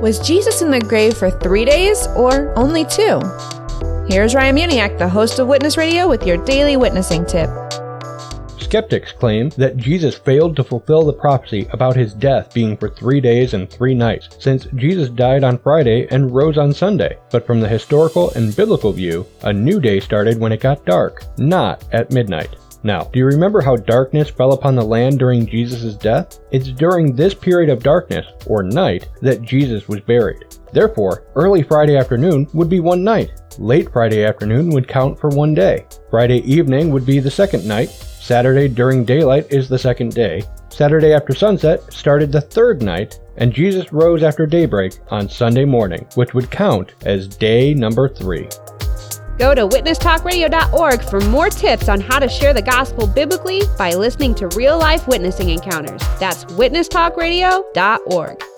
Was Jesus in the grave for three days or only two? Here's Ryan Muniak, the host of Witness Radio, with your daily witnessing tip. Skeptics claim that Jesus failed to fulfill the prophecy about his death being for three days and three nights, since Jesus died on Friday and rose on Sunday. But from the historical and biblical view, a new day started when it got dark, not at midnight. Now, do you remember how darkness fell upon the land during Jesus' death? It's during this period of darkness, or night, that Jesus was buried. Therefore, early Friday afternoon would be one night. Late Friday afternoon would count for one day. Friday evening would be the second night. Saturday during daylight is the second day. Saturday after sunset started the third night, and Jesus rose after daybreak on Sunday morning, which would count as day number three. Go to witnesstalkradio.org for more tips on how to share the gospel biblically by listening to real life witnessing encounters. That's witnesstalkradio.org.